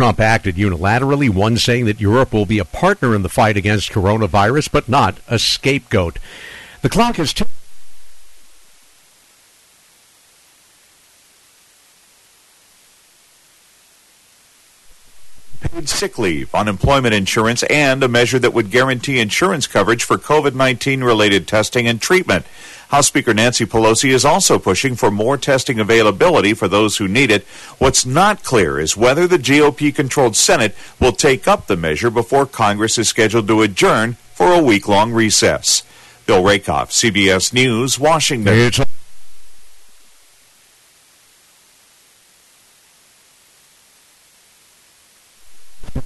Trump acted unilaterally, one saying that Europe will be a partner in the fight against coronavirus, but not a scapegoat. The clock is. T- paid sick leave, unemployment insurance, and a measure that would guarantee insurance coverage for COVID 19 related testing and treatment. House Speaker Nancy Pelosi is also pushing for more testing availability for those who need it. What's not clear is whether the GOP controlled Senate will take up the measure before Congress is scheduled to adjourn for a week long recess. Bill Rakoff, CBS News, Washington.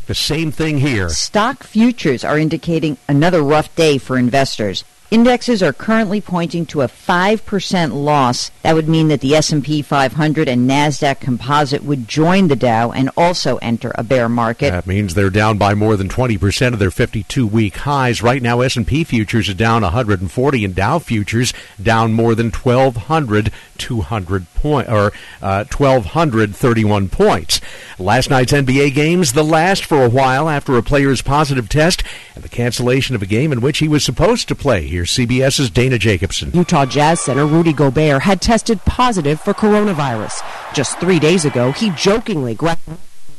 The same thing here. Stock futures are indicating another rough day for investors. Indexes are currently pointing to a 5% loss. That would mean that the S&P 500 and Nasdaq Composite would join the Dow and also enter a bear market. That means they're down by more than 20% of their 52-week highs. Right now S&P futures are down 140 and Dow futures down more than 1200 200 point or uh, 1231 points. Last night's NBA games the last for a while after a player's positive test and the cancellation of a game in which he was supposed to play. Here's CBS's Dana Jacobson. Utah Jazz center Rudy Gobert had tested positive for coronavirus. Just 3 days ago, he jokingly grabbed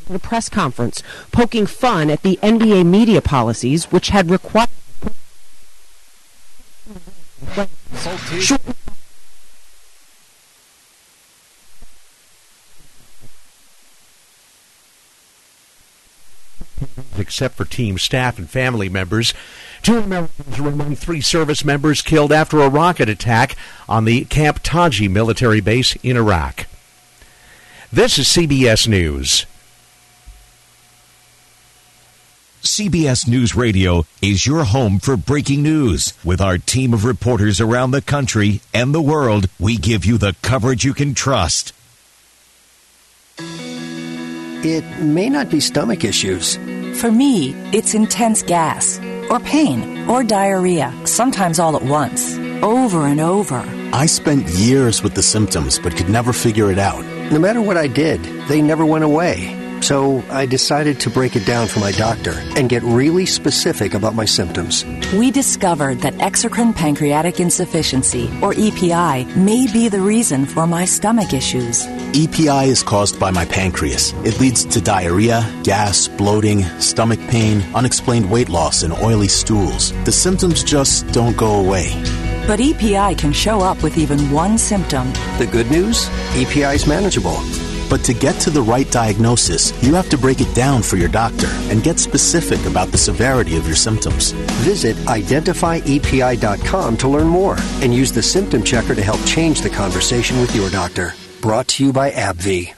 a press conference poking fun at the NBA media policies which had required except for team staff and family members. Two Americans were among three service members killed after a rocket attack on the Camp Taji military base in Iraq. This is CBS News. CBS News Radio is your home for breaking news. With our team of reporters around the country and the world, we give you the coverage you can trust. It may not be stomach issues. For me, it's intense gas, or pain, or diarrhea, sometimes all at once, over and over. I spent years with the symptoms but could never figure it out. No matter what I did, they never went away. So I decided to break it down for my doctor and get really specific about my symptoms. We discovered that exocrine pancreatic insufficiency, or EPI, may be the reason for my stomach issues. EPI is caused by my pancreas. It leads to diarrhea, gas, bloating, stomach pain, unexplained weight loss, and oily stools. The symptoms just don't go away. But EPI can show up with even one symptom. The good news? EPI is manageable. But to get to the right diagnosis, you have to break it down for your doctor and get specific about the severity of your symptoms. Visit identifyepi.com to learn more and use the symptom checker to help change the conversation with your doctor. Brought to you by AbbVie.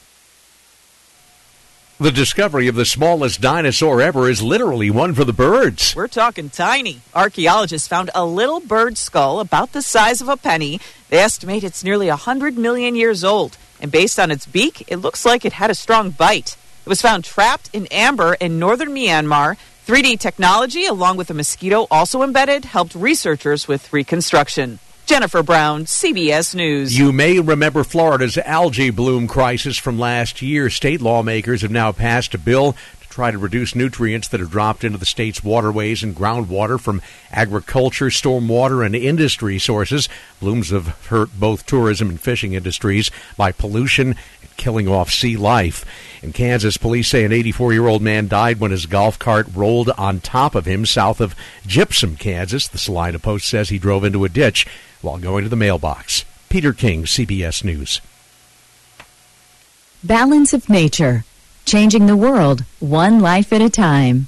The discovery of the smallest dinosaur ever is literally one for the birds. We're talking tiny. Archaeologists found a little bird skull about the size of a penny. They estimate it's nearly 100 million years old. And based on its beak, it looks like it had a strong bite. It was found trapped in amber in northern Myanmar. 3D technology, along with a mosquito also embedded, helped researchers with reconstruction. Jennifer Brown, CBS News. You may remember Florida's algae bloom crisis from last year. State lawmakers have now passed a bill to try to reduce nutrients that are dropped into the state's waterways and groundwater from agriculture, stormwater, and industry sources. Blooms have hurt both tourism and fishing industries by pollution and killing off sea life. In Kansas, police say an 84 year old man died when his golf cart rolled on top of him south of Gypsum, Kansas. The Salina Post says he drove into a ditch while going to the mailbox. Peter King, CBS News. Balance of Nature, changing the world one life at a time.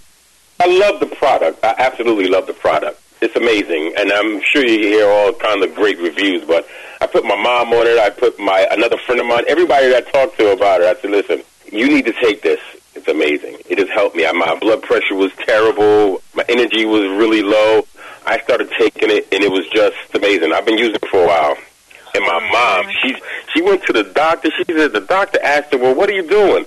I love the product. I absolutely love the product. It's amazing, and I'm sure you hear all kinds of great reviews. But I put my mom on it. I put my another friend of mine. Everybody that I talked to about it, I said, "Listen, you need to take this. It's amazing. It has helped me. My blood pressure was terrible. My energy was really low. I started taking it, and it was just amazing. I've been using it for a while. And my oh, mom, she she went to the doctor. She said the doctor asked her, "Well, what are you doing?"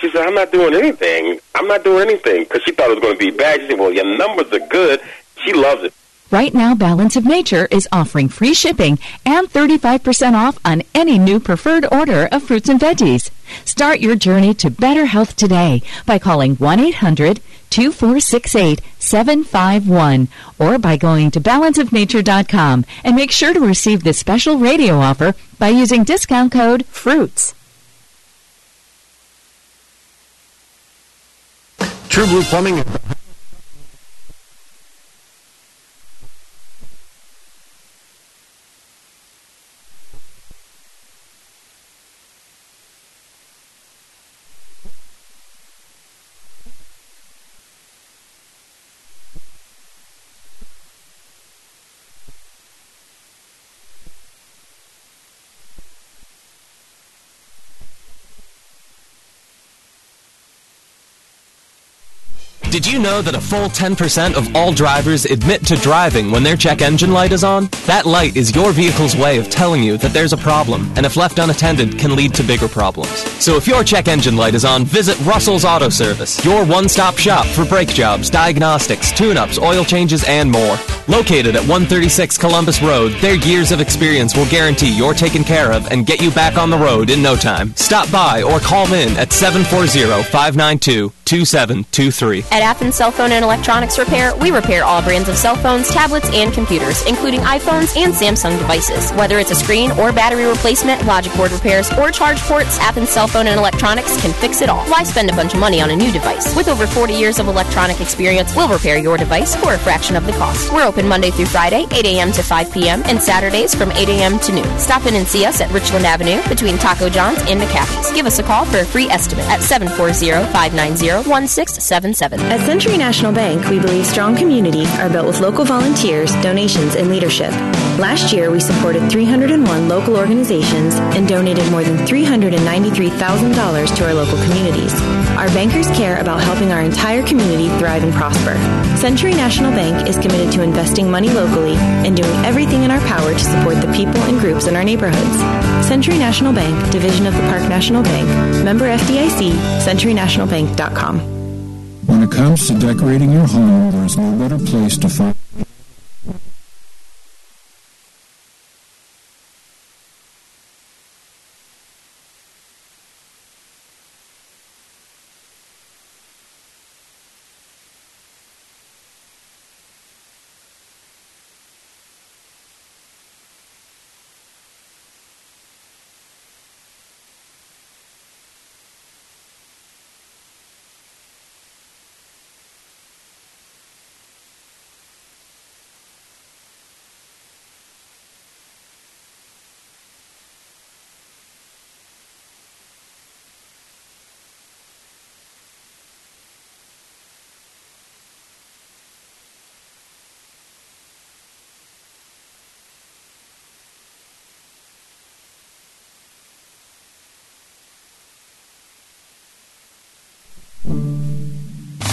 She said, "I'm not doing anything. I'm not doing anything," because she thought it was going to be bad. She said, "Well, your numbers are good." She loves it. Right now, Balance of Nature is offering free shipping and 35% off on any new preferred order of fruits and veggies. Start your journey to better health today by calling 1 800 2468 751 or by going to balanceofnature.com and make sure to receive this special radio offer by using discount code FRUITS. True Blue Plumbing. You know that a full 10% of all drivers admit to driving when their check engine light is on? That light is your vehicle's way of telling you that there's a problem, and if left unattended, can lead to bigger problems. So if your check engine light is on, visit Russell's Auto Service, your one stop shop for brake jobs, diagnostics, tune ups, oil changes, and more. Located at 136 Columbus Road, their years of experience will guarantee you're taken care of and get you back on the road in no time. Stop by or call in at 740 592 2723. At Athens Cell Phone and Electronics Repair, we repair all brands of cell phones, tablets, and computers, including iPhones and Samsung devices. Whether it's a screen or battery replacement, logic board repairs, or charge ports, Athens Cell Phone and Electronics can fix it all. Why spend a bunch of money on a new device? With over 40 years of electronic experience, we'll repair your device for a fraction of the cost. We're open Monday through Friday, 8 a.m. to 5 p.m., and Saturdays from 8 a.m. to noon. Stop in and see us at Richland Avenue between Taco John's and McCaffey's. Give us a call for a free estimate at 740 590 1677. Century National Bank, we believe strong communities are built with local volunteers, donations, and leadership. Last year, we supported 301 local organizations and donated more than $393,000 to our local communities. Our bankers care about helping our entire community thrive and prosper. Century National Bank is committed to investing money locally and doing everything in our power to support the people and groups in our neighborhoods. Century National Bank, division of the Park National Bank, member FDIC, centurynationalbank.com. When it comes to decorating your home, there's no better place to find.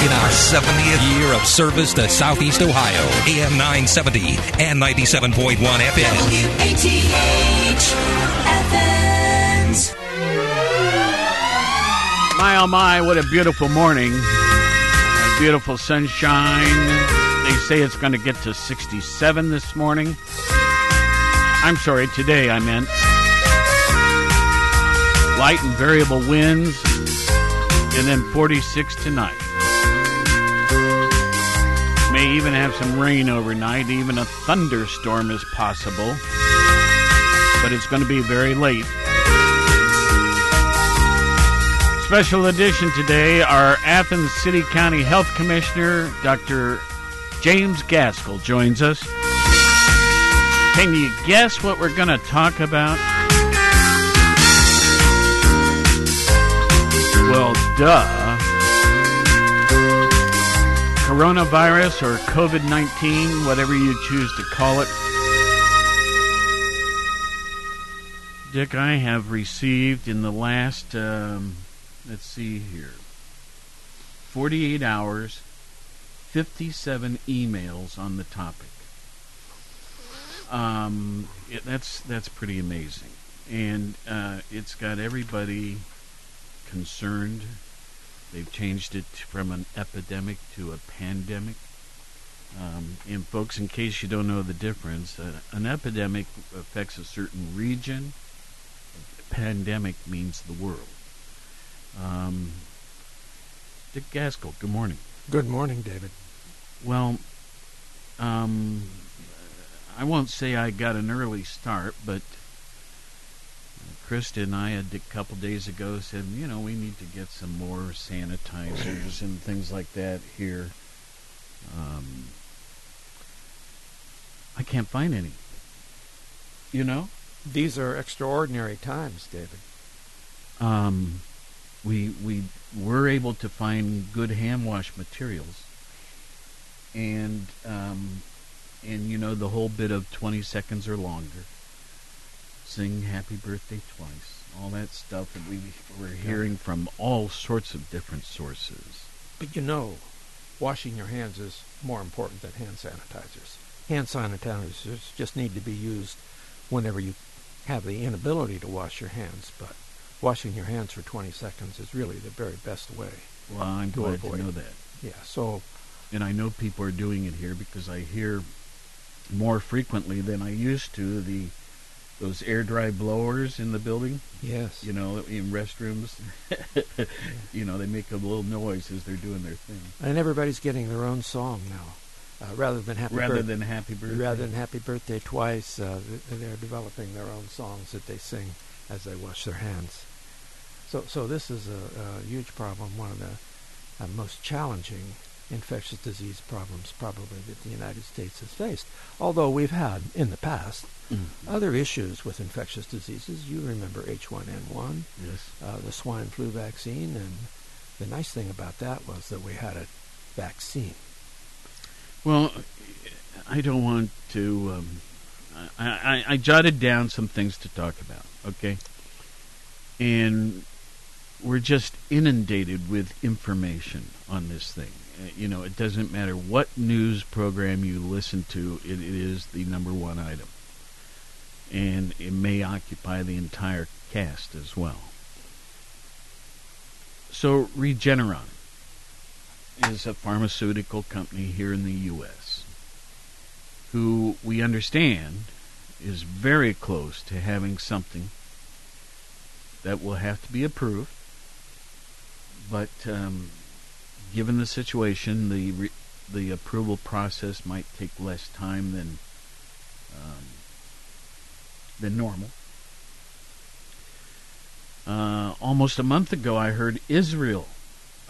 In our 70th year of service to Southeast Ohio, AM 970 and 97.1 FM. WATH Athens. My oh my, what a beautiful morning. A beautiful sunshine. They say it's going to get to 67 this morning. I'm sorry, today I meant. Light and variable winds, and then 46 tonight. May even have some rain overnight, even a thunderstorm is possible. But it's going to be very late. Special edition today, our Athens City County Health Commissioner, Dr. James Gaskell, joins us. Can you guess what we're going to talk about? Well, duh. Coronavirus or COVID 19, whatever you choose to call it. Dick, I have received in the last, um, let's see here, 48 hours, 57 emails on the topic. Um, it, that's that's pretty amazing, and uh, it's got everybody concerned. They've changed it from an epidemic to a pandemic. Um, and folks, in case you don't know the difference, uh, an epidemic affects a certain region. A pandemic means the world. Um, Dick Gaskell, good morning. Good morning, David. Well, um, I won't say I got an early start, but Krista and I, a couple days ago, said, you know, we need to get some more sanitizers and things like that here. Um, I can't find any. You know? These are extraordinary times, David. Um, we we were able to find good hand wash materials, and um, and you know the whole bit of twenty seconds or longer. Sing happy birthday twice, all that stuff that we were hearing from all sorts of different sources. But you know, washing your hands is more important than hand sanitizers. Hand sanitizers just need to be used whenever you have the inability to wash your hands, but washing your hands for 20 seconds is really the very best way. Well, I'm to glad avoid. to know that. Yeah, so and I know people are doing it here because I hear more frequently than I used to the those air dry blowers in the building. Yes. You know, in restrooms. You know, they make a little noise as they're doing their thing. and everybody's getting their own song now. Uh, rather than happy Rather birth- than happy birthday. rather than happy birthday twice, uh, they're developing their own songs that they sing as they wash their hands. So, so this is a, a huge problem. One of the uh, most challenging infectious disease problems probably that the United States has faced. Although we've had in the past Mhm. other issues with infectious diseases. You remember H1N1, Yes. uh, the swine flu vaccine, and the nice thing about that was that we had a vaccine. Well, I don't want to. Um, I, I, I jotted down some things to talk about, okay? And we're just inundated with information on this thing. You know, it doesn't matter what news program you listen to, it, it is the number one item. And it may occupy the entire cast as well. So, Regeneron is a pharmaceutical company here in the U.S. who we understand is very close to having something that will have to be approved. But um, given the situation, the re- the approval process might take less time than um, than normal. Uh, almost a month ago, I heard Israel,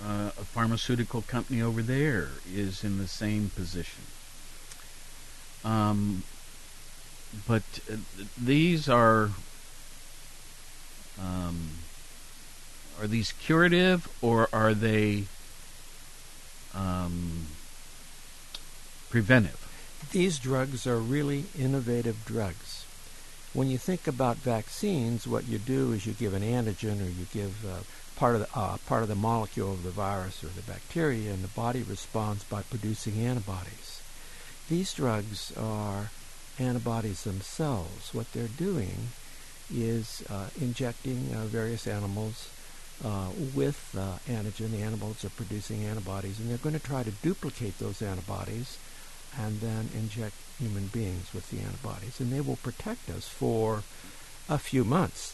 uh, a pharmaceutical company over there, is in the same position. Um, but uh, th- these are um, are these curative or are they um, preventive? These drugs are really innovative drugs. When you think about vaccines, what you do is you give an antigen or you give uh, part of the uh, part of the molecule of the virus or the bacteria, and the body responds by producing antibodies. These drugs are antibodies themselves. What they're doing is uh, injecting uh, various animals uh, with uh, antigen. The animals are producing antibodies, and they're going to try to duplicate those antibodies and then inject human beings with the antibodies. And they will protect us for a few months,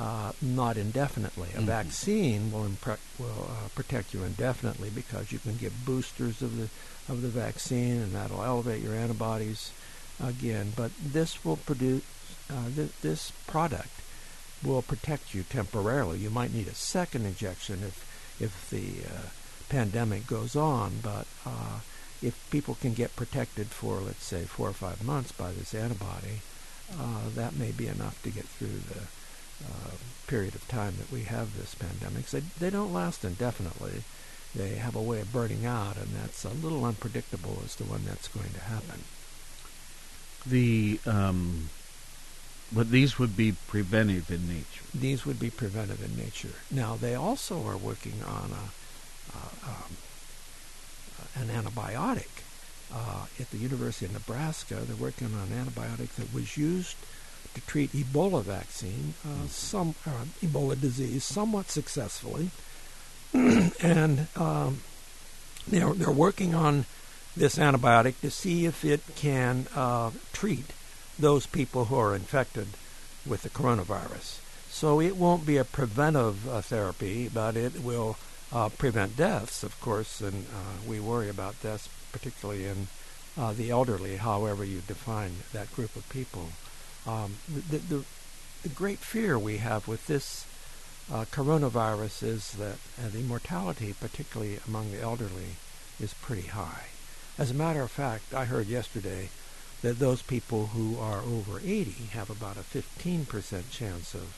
uh, not indefinitely. A Mhm. vaccine will, impre- will uh, protect you indefinitely because you can get boosters of the of the vaccine, and that'll elevate your antibodies again. But this will produce uh, th- this product will protect you temporarily. You might need a second injection if if the uh, pandemic goes on, but uh, if people can get protected for, let's say, four or five months by this antibody, uh, that may be enough to get through the uh, period of time that we have this pandemic. So they, don't last indefinitely. They have a way of burning out, and that's a little unpredictable as to when that's going to happen. The um, but these would be preventive in nature. These would be preventive in nature. Now, they also are working on a, uh, um, an antibiotic. Uh, at the University of Nebraska, they're working on an antibiotic that was used to treat Ebola vaccine, uh, some uh, Ebola disease, somewhat successfully, and um, they're they're working on this antibiotic to see if it can uh, treat those people who are infected with the coronavirus. So it won't be a preventive uh, therapy, but it will uh, prevent deaths, of course, and uh, we worry about deaths, particularly in uh, the elderly, however you define that group of people. Um, the, the, the, great fear we have with this uh, coronavirus is that uh, the mortality, particularly among the elderly, is pretty high. As a matter of fact, I heard yesterday that those people who are over 80 have about a 15% chance of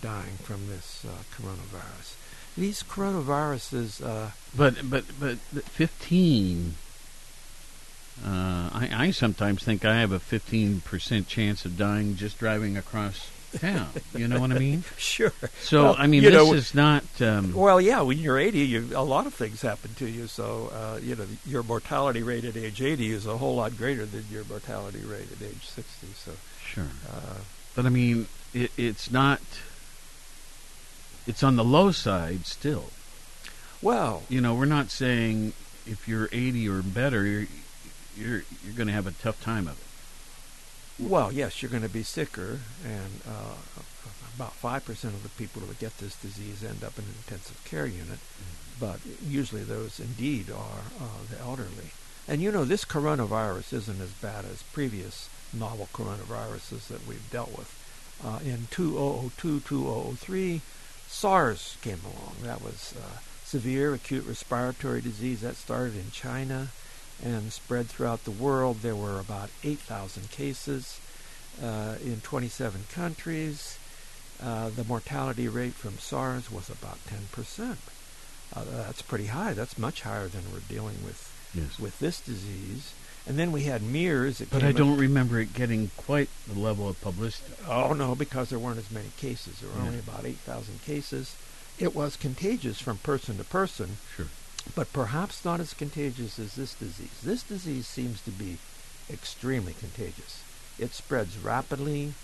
dying from this uh, coronavirus. These coronaviruses. Uh, but but but 15. Uh, I, I sometimes think I have a 15% chance of dying just driving across town. You know what I mean? sure. So well, I mean, this know, is not. Um, well, yeah. When you're 80, you, a lot of things happen to you. So uh, you know, your mortality rate at age 80 is a whole lot greater than your mortality rate at age 60. So sure. Uh, but I mean, it, it's not. It's on the low side still. Well, you know, we're not saying if you're 80 or better, you're you're, you're going to have a tough time of it. Well, yes, you're going to be sicker, and uh, about five percent of the people who get this disease end up in an intensive care unit. Mm-hmm. But usually, those indeed are uh, the elderly. And you know, this coronavirus isn't as bad as previous novel coronaviruses that we've dealt with. Uh, in 2002, 2003, SARS came along. That was uh, severe acute respiratory disease that started in China and spread throughout the world. There were about 8,000 cases uh, in 27 countries. Uh, the mortality rate from SARS was about 10%. Uh, that's pretty high. That's much higher than we're dealing with yes. with this disease. And then we had MERS. but I don't remember it getting quite the level of publicity. Oh no, because there weren't as many cases. There were yeah. only about 8,000 cases. It was contagious from person to person. Sure but perhaps not as contagious as this disease. This disease seems to be extremely contagious. It spreads rapidly,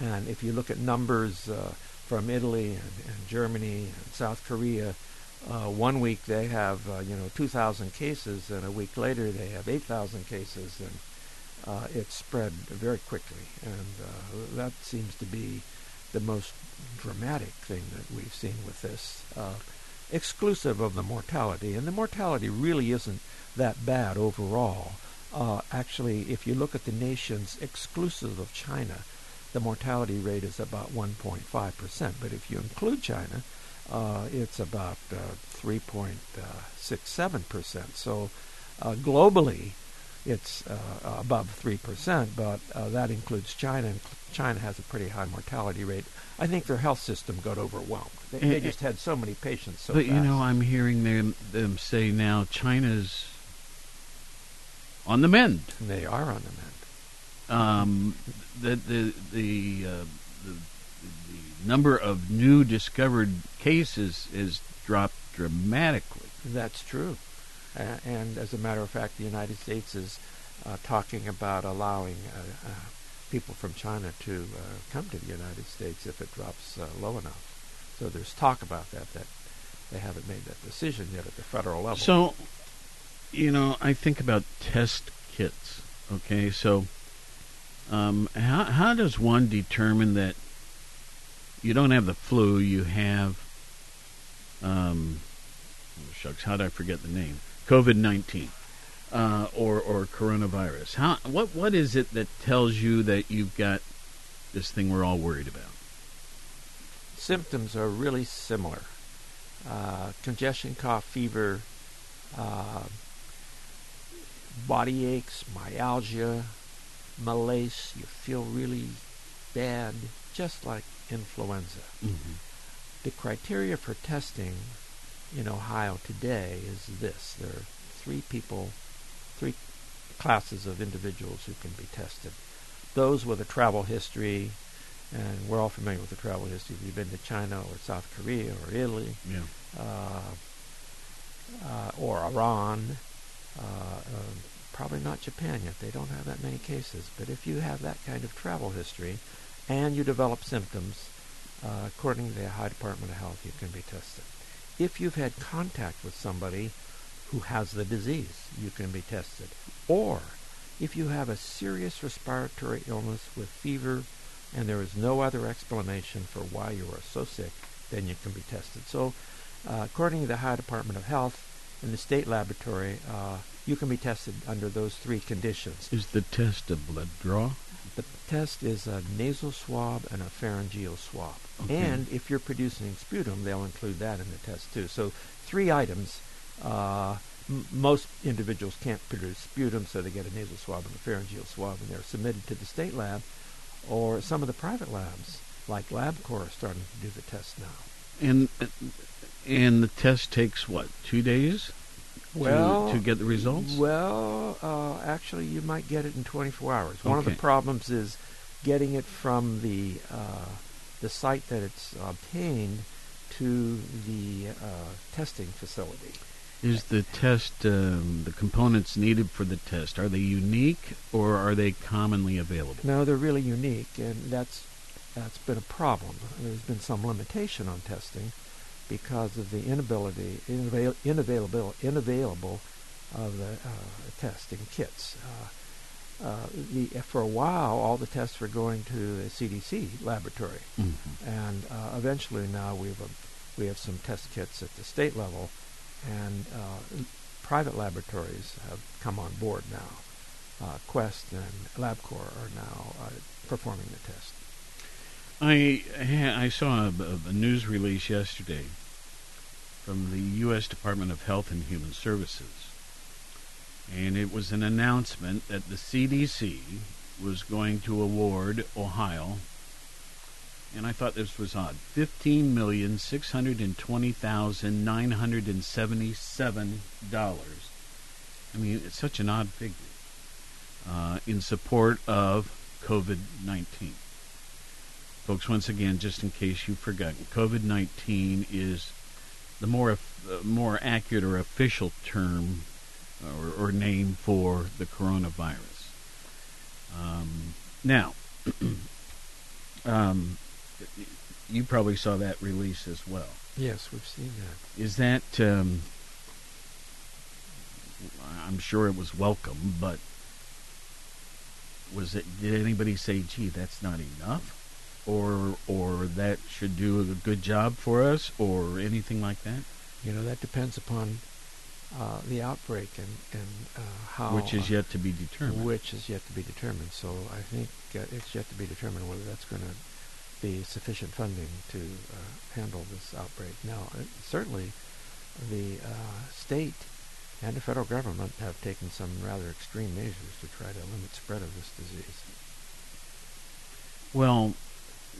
and if you look at numbers uh, from Italy and, and, Germany and South Korea, uh, one week they have uh, you know 2,000 cases, and a week later they have 8,000 cases, and uh, it spread very quickly, and uh, that seems to be the most dramatic thing that we've seen with this. Exclusive of the mortality. And the mortality really isn't that bad overall. Uh, actually, if you look at the nations exclusive of China, the mortality rate is about 1.5%. But if you include China, uh, it's about uh, 3.67%. So uh, globally, it's uh, above 3%, but uh, that includes China, and China has a pretty high mortality rate. I think their health system got overwhelmed. They, they just had so many patients so But fast. you know, I'm hearing them, them say now China's on the mend. They are on the mend. Um, the the the, uh, the the number of new discovered cases has dropped dramatically. That's true. Uh, and as a matter of fact, the United States is uh, talking about allowing uh, uh, people from China to uh, come to the United States if it drops uh, low enough. So there's talk about that. That they haven't made that decision yet at the federal level. So, you know, I think about test kits. Okay, so um, how how does one determine that you don't have the flu? You have um, shucks. How did I forget the name? COVID nineteen uh, or or coronavirus? How what what is it that tells you that you've got this thing we're all worried about? Symptoms are really similar: uh, congestion, cough, fever, uh, body aches, myalgia, malaise. You feel really bad, just like influenza. Mm-hmm. The criteria for testing in Ohio today is this: there are three people three classes of individuals who can be tested. Those with a travel history, and we're all familiar with the travel history. If you've been to China or South Korea or Italy, yeah. uh, uh, or Iran, uh, uh, probably not Japan yet. They don't have that many cases. But if you have that kind of travel history, and you develop symptoms, uh, according to the Ohio Department of Health, you can be tested. If you've had contact with somebody who has the disease, you can be tested. Or if you have a serious respiratory illness with fever and there is no other explanation for why you are so sick, then you can be tested. So, uh, according to the Ohio Department of Health in the state laboratory, uh, you can be tested under those three conditions. Is the test a blood draw? The test is a nasal swab and a pharyngeal swab. Okay. And if you're producing sputum, they'll include that in the test too. So three items. Uh, m- most individuals can't produce sputum, so they get a nasal swab and a pharyngeal swab, and they're submitted to the state lab, or some of the private labs, like LabCorp, are starting to do the test now. And and the test takes what two days? to- Well, to, get the results. Well, uh, actually, you might get it in 24 hours. One of the problems is getting it from the uh, the site that it's obtained to the uh, testing facility. Is the test um, the components needed for the test? Are they unique or are they commonly available? No, they're really unique, and that's that's been a problem. There's been some limitation on testing because of the inability, inavail, inavailable, inavailable of the uh, testing kits. Uh, uh, the, for a while, all the tests were going to the CDC laboratory, Mhm. and uh, eventually now we've we have some test kits at the state level, and uh, private laboratories have come on board now. Uh, Quest and LabCorp are now uh, performing the test. I I saw a, a news release yesterday from the U.S. Department of Health and Human Services, and it was an announcement that the CDC was going to award Ohio, and I thought this was odd, fifteen million six hundred and twenty thousand nine hundred and seventy-seven dollars. I mean, it's such an odd figure uh, in support of COVID nineteen. Folks, once again, just in case you've forgotten, COVID 19 is the more, uh, more accurate or official term or, or name for the coronavirus. Um, now, um, you probably saw that release as well. Yes, we've seen that. Is that, um, I'm sure it was welcome, but was it, did anybody say, gee, that's not enough? Or, or that should do a good job for us, or anything like that? You know, that depends upon uh, the outbreak and, and uh, how. Which is uh, yet to be determined. Which is yet to be determined. So I think uh, it's yet to be determined whether that's going to be sufficient funding to uh, handle this outbreak. Now, uh, certainly the uh, state and the federal government have taken some rather extreme measures to try to limit spread of this disease. Well,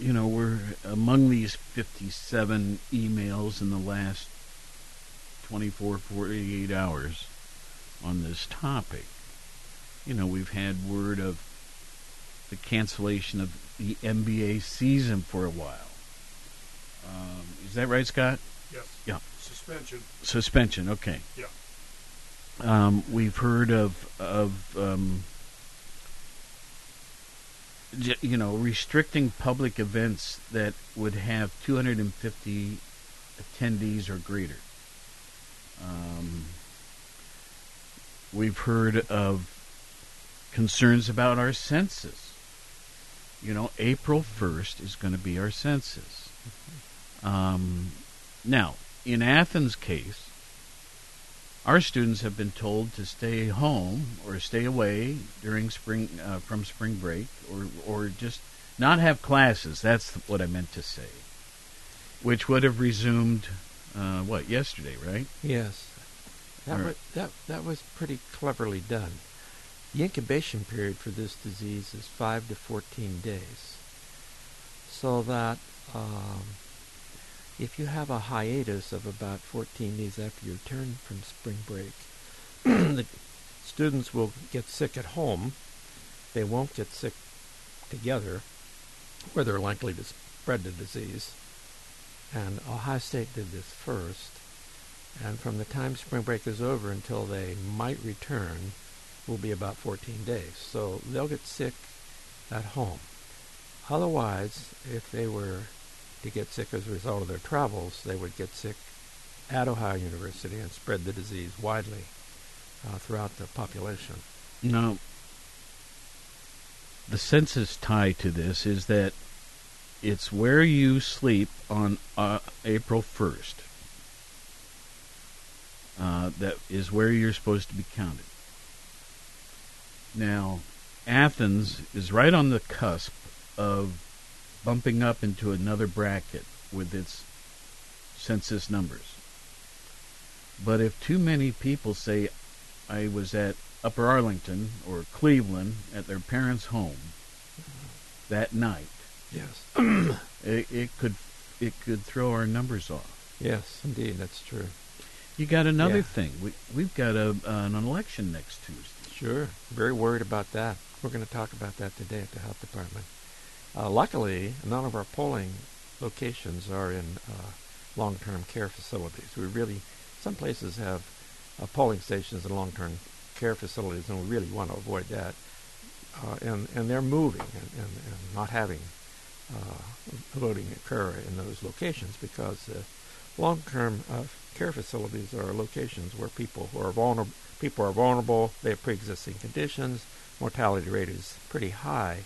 you know, we're among these 57 emails in the last 24, 48 hours on this topic. You know, we've had word of the cancellation of the NBA season for a while. Um, is that right, Scott? Yes. Yeah. Suspension. Suspension. Okay. Yeah. Um, we've heard of of um, you know restricting public events that would have 250 attendees or greater. Um, we've heard of concerns about our census. You know, April 1st is going to be our census. Um, now, in Athens' case, our students have been told to stay home or stay away during spring uh, from spring break, or or just not have classes. That's what I meant to say. Which would have resumed uh, what yesterday, right? Yes, that All was, that that was pretty cleverly done. The incubation period for this disease is five to fourteen days, so that um, if you have a hiatus of about fourteen days after you return from spring break, the students will get sick at home. They won't get sick together, where they're likely to spread the disease. And Ohio State did this first. And from the time spring break is over until they might return will be about 14 days. So they'll get sick at home. Otherwise, if they were to get sick as a result of their travels, they would get sick at Ohio University and spread the disease widely uh, throughout the population. Now, the census tie to this is that it's where you sleep on uh, April 1st. Uh, that is where you're supposed to be counted. Now, Athens is right on the cusp of bumping up into another bracket with its census numbers. But if too many people say, I was at Upper Arlington or Cleveland at their parents' home that night, Yes. it, it could it could throw our numbers off. Yes, indeed, that's true. You got another Yeah. thing. We we've got a an election next Tuesday. Sure. Very worried about that. We're going to talk about that today at the health department. Uh, luckily, none of our polling locations are in uh, long-term care facilities. We really, some places have uh, polling stations in long-term care facilities, and we really want to avoid that. Uh, and and they're moving and, and, and not having uh, voting occur in those locations because uh, long-term uh, care facilities are locations where people who are vulnerable, people are vulnerable, they have pre-existing conditions, mortality rate is pretty high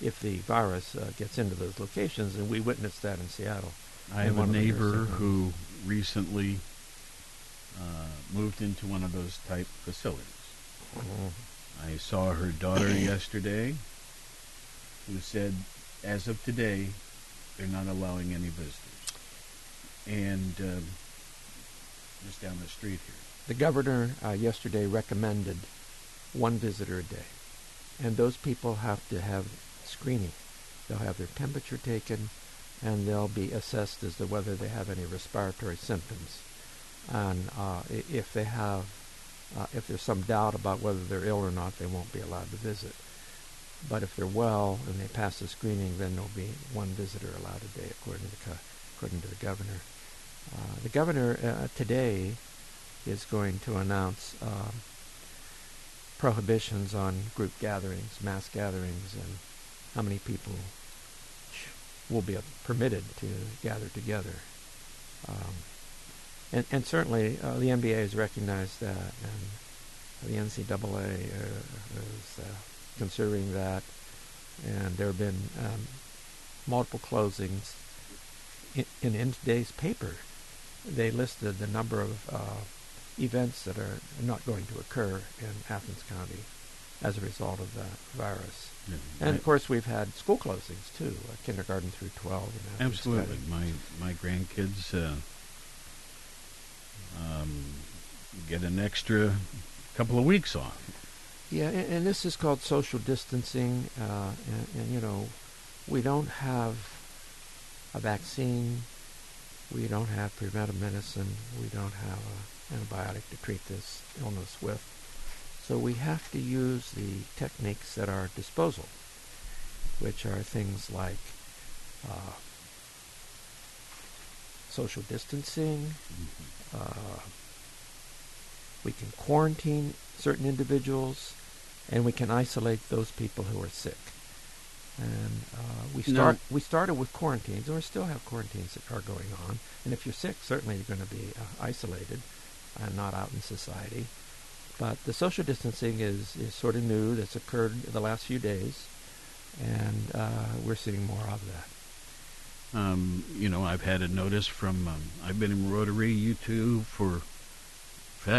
if the virus uh, gets into those locations, and we witnessed that in Seattle. I in have a one of the neighbor who recently uh, moved into one of those type facilities. I saw her daughter yesterday, who said, as of today, they're not allowing any visitors. And um, just down the street here. The governor uh, yesterday recommended one visitor a day, and those people have to have screening. They'll have their temperature taken, and they'll be assessed as to whether they have any respiratory symptoms. And uh, if they have, uh, if there's some doubt about whether they're ill or not, they won't be allowed to visit. But if they're well and they pass the screening, then there'll be one visitor allowed a day, according to the co- according to the governor. Uh, the governor uh, today is going to announce um, prohibitions on group gatherings, mass gatherings, and how many people will be permitted to gather together. Um, and, and certainly uh, the NBA has recognized that, and the NCAA uh, is uh, considering that, and there have been um, multiple closings. In, in, in today's paper, they listed the number of uh, events that are not going to occur in Athens County as a result of the virus. Yeah, and I- of course, we've had school closings too, uh, kindergarten through 12. in Absolutely. County. My my grandkids uh, um, get an extra couple of weeks off. Yeah, and, and this is called social distancing, uh, and, and you know, we don't have a vaccine, we don't have preventive medicine, we don't have an antibiotic to treat this illness with. So we have to use the techniques at our disposal, which are things like uh, social distancing. Uh, we can quarantine certain individuals, and we can isolate those people who are sick. And uh, we No. start we started with quarantines, and we still have quarantines that are going on. And if you're sick, certainly you're going to be uh, isolated and not out in society. But the social distancing is, is sort of new. That's occurred in the last few days, and uh, we're seeing more of that. Um, you know, I've had a notice from. Um, I've been in Rotary, you too, for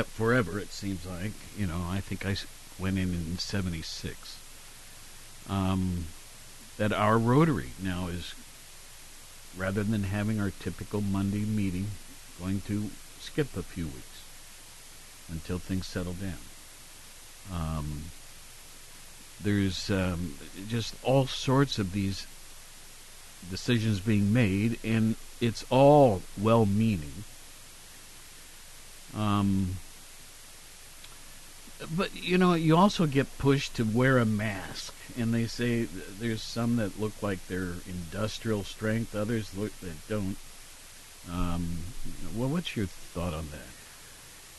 forever. It seems like. You know, I think I went in in '76. Um, that our Rotary now is, rather than having our typical Monday meeting, going to skip a few weeks until things settle down. Um, there's um, just all sorts of these decisions being made, and it's all well-meaning. Um, but you know, you also get pushed to wear a mask, and they say there's some that look like they're industrial strength, others look that don't. Um, well, what's your thought on that?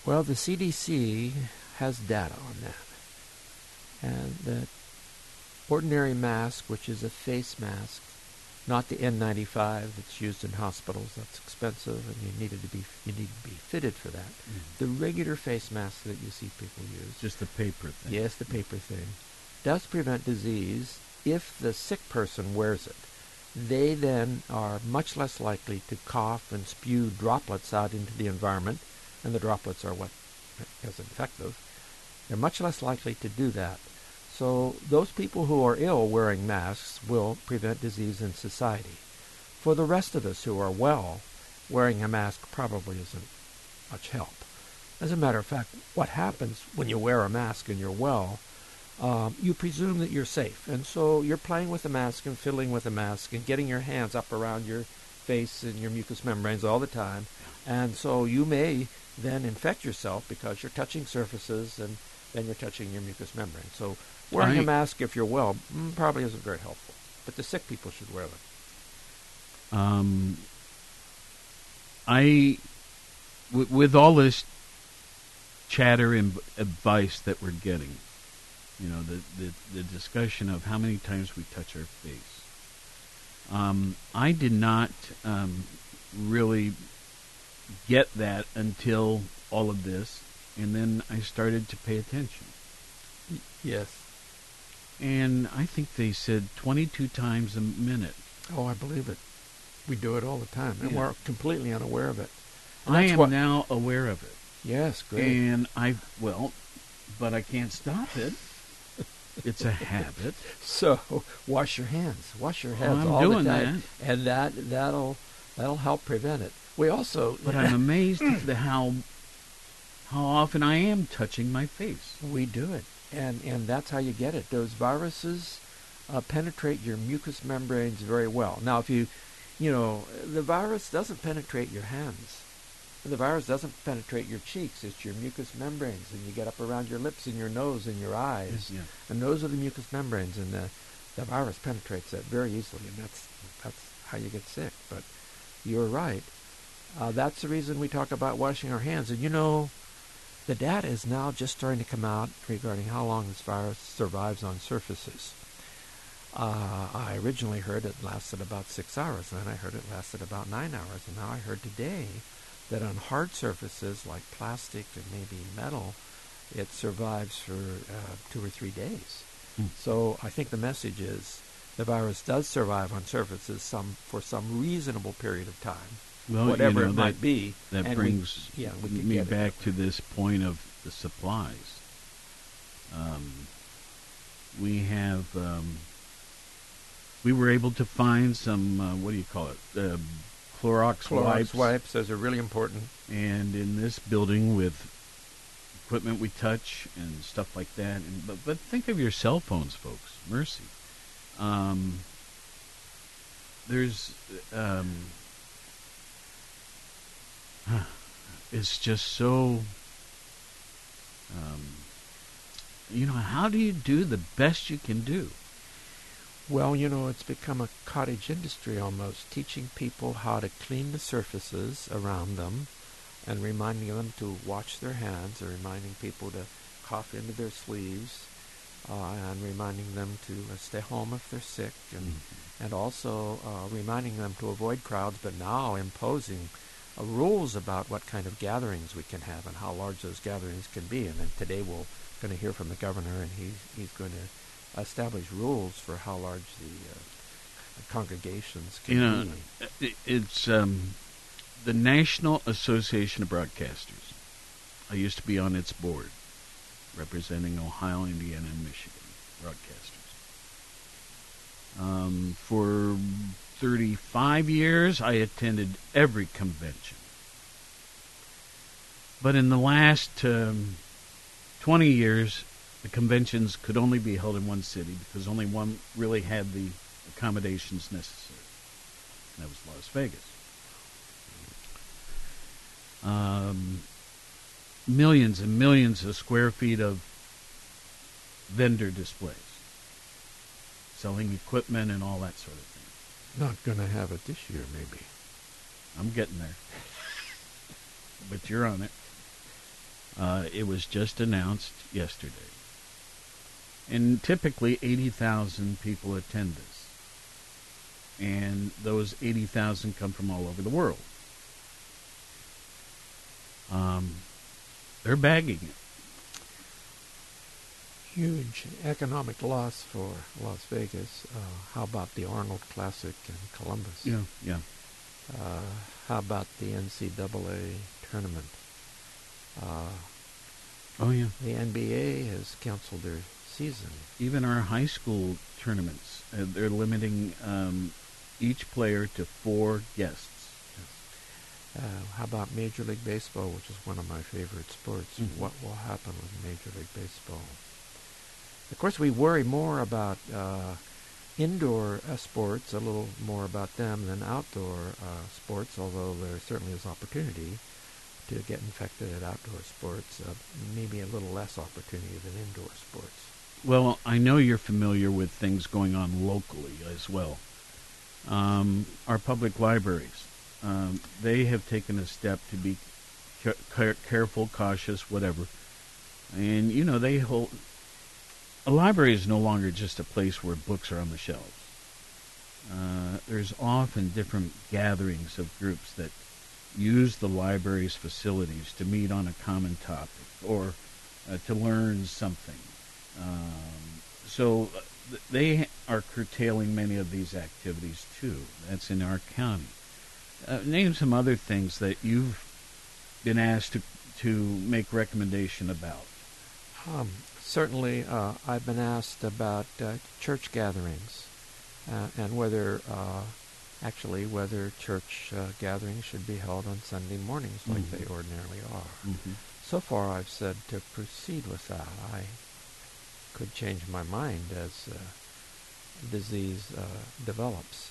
Well, the CDC has data on that. And the ordinary mask, which is a face mask, not the N95 that's used in hospitals. That's expensive, and you needed to be you need to be fitted for that. Mm. The regular face mask that you see people use, Just the paper thing. yes, the paper thing, does prevent disease if the sick person wears it. They then are much less likely to cough and spew droplets out into the environment, and the droplets are what is infective. They're much less likely to do that. So those people who are ill wearing masks will prevent disease in society. For the rest of us who are well, wearing a mask probably isn't much help. As a matter of fact, what happens when you wear a mask and you're well, um, you presume that you're safe. And so you're playing with a mask and fiddling with a mask and getting your hands up around your face and your mucous membranes all the time. And so you may then infect yourself because you're touching surfaces and then you're touching your mucous membrane. So wearing a mask if you're well mm, probably isn't very helpful. But the sick people should wear them. Um, I, w- with all this chatter and b- advice that we're getting, you know, the, the, the discussion of how many times we touch our face, um, I did not um, really get that until all of this, and then I started to pay attention. Yes. And I think they said 22 times a minute. Oh, I believe it. We do it all the time, and Yeah. we're completely unaware of it. And I am what- now aware of it. Yes, great. And I, well, but I can't stop it. It's a habit. So wash your hands. Wash your hands I'm all doing the time, and that that'll that'll help prevent it. We also, But I'm amazed at the how how often I am touching my face. we do it, and and that's how you get it. Those viruses uh, penetrate your mucous membranes very well. Now, if you, you know, the virus doesn't penetrate your hands. The virus doesn't penetrate your cheeks. It's your mucous membranes, and you get up around your lips and your nose and your eyes, Yeah. and those are the mucous membranes, and the the virus penetrates that very easily, and that's that's how you get sick. But you're right. Uh, that's the reason we talk about washing our hands. And you know, the data is now just starting to come out regarding how long this virus survives on surfaces. Uh, I originally heard it lasted about six hours, and then I heard it lasted about nine hours, and now I heard today that on hard surfaces like plastic and maybe metal, it survives for uh, two or three days. Hmm. So I think the message is the virus does survive on surfaces some for some reasonable period of time, Well, whatever you know, it that, might be. That and we- brings yeah, we me back to this point of the supplies. Um, we have um, we were able to find some uh, what do you call it? Uh, Clorox, Clorox wipes. wipes, those are really important. And in this building with equipment we touch and stuff like that. And, but, but think of your cell phones, folks. Mercy. Um, there's um, it's just so um, you know how do you do the best you can do? Well, you know, it's become a cottage industry almost, teaching people how to clean the surfaces around them and reminding them to wash their hands or reminding people to cough into their sleeves uh, and reminding them to uh, stay home if they're sick and, and also uh, reminding them to avoid crowds, but now imposing rules about what kind of gatherings we can have and how large those gatherings can be. And then today we're going to hear from the governor, and he's, he's going to establish rules for how large the uh, congregations can you know be. it's um, the National Association of Broadcasters I used to be on its board representing Ohio, Indiana, and Michigan broadcasters. Um, for 35 years, I attended every convention. But in the last um, 20 years, the conventions could only be held in one city because only one really had the accommodations necessary. And that was Las Vegas. Um, millions and millions of square feet of vendor displays, selling equipment and all that sort of thing. Not going to have it this year, maybe. I'm getting there. but you're on it. Uh, it was just announced yesterday. And typically 80,000 people attend this. and those 80,000 come from all over the world. Um, they're bagging it. Huge economic loss for Las Vegas. Uh, how about the Arnold Classic in Columbus? Yeah, yeah. Uh, how about the NCAA tournament? Uh, oh yeah. The NBA has canceled their season. Even our high school tournaments, uh, they're limiting um, each player to four guests. Uh, how about Major League Baseball, which is one of my favorite sports? Mhm. What will happen with Major League Baseball? Of course, we worry more about uh, indoor uh, sports, a little more about them than outdoor uh, sports, although there certainly is opportunity to get infected at outdoor sports, uh, maybe a little less opportunity than indoor sports. Well, I know you're familiar with things going on locally as well. Um, our public libraries, um, they have taken a step to be ca- care- careful, cautious, whatever. And, you know, they hold. A library is no longer just a place where books are on the shelves. Uh, there's often different gatherings of groups that use the library's facilities to meet on a common topic or uh, to learn something. Um, so th- they are curtailing many of these activities too. That's in our county. Uh, name some other things that you've been asked to to make recommendation about. Um, certainly, uh, I've been asked about uh, church gatherings uh, and whether, uh, actually, whether church uh, gatherings should be held on Sunday mornings like Mhm. they ordinarily are. Mhm. So far, I've said to proceed with that. I could change my mind as uh, disease uh, develops.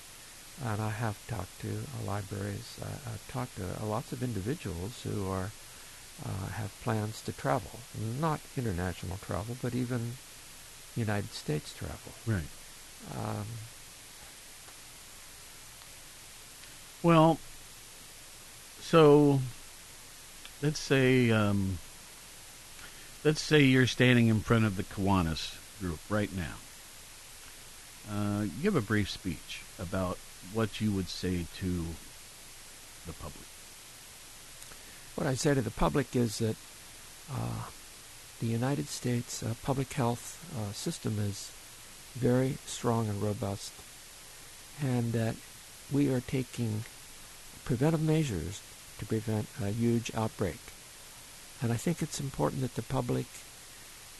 And I have talked to uh, libraries. I, I've talked to uh, lots of individuals who are uh, have plans to travel, not international travel, but even United States travel. Right. Um, Well, so let's say um, let's say you're standing in front of the Kiwanis group right now. Uh, give a brief speech about what you would say to the public. What I say to the public is that uh, the United States uh, public health uh, system is very strong and robust, and that we are taking preventive measures to prevent a huge outbreak. And I think it's important that the public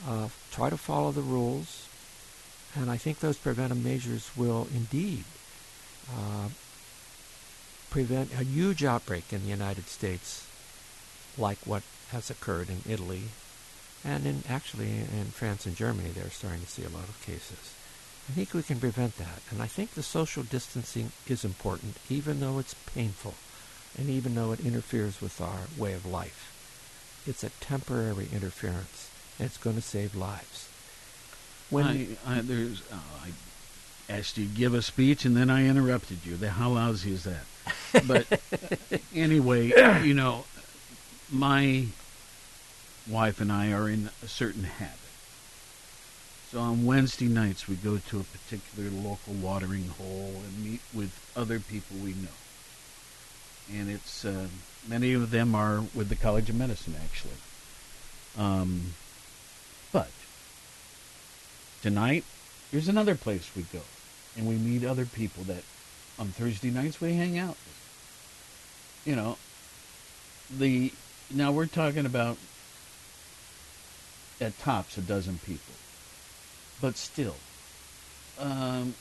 uh, try to follow the rules, and I think those preventive measures will indeed uh, prevent a huge outbreak in the United States like what has occurred in Italy and in actually in France and Germany they're starting to see a lot of cases. I think we can prevent that. And I think the social distancing is important even though it's painful and even though it interferes with our way of life. It's a temporary interference and it's going to save lives. When I, I, there's, oh, I asked you to give a speech and then I interrupted you. The- How lousy is that? But anyway, you know, my wife and I are in a certain habit. So on Wednesday nights, we go to a particular local watering hole and meet with other people we know. And it's uh, many of them are with the College of Medicine, actually. Um, but tonight, here's another place we go, and we meet other people that on Thursday nights we hang out. with. You know, the now we're talking about at tops a dozen people, but still, um,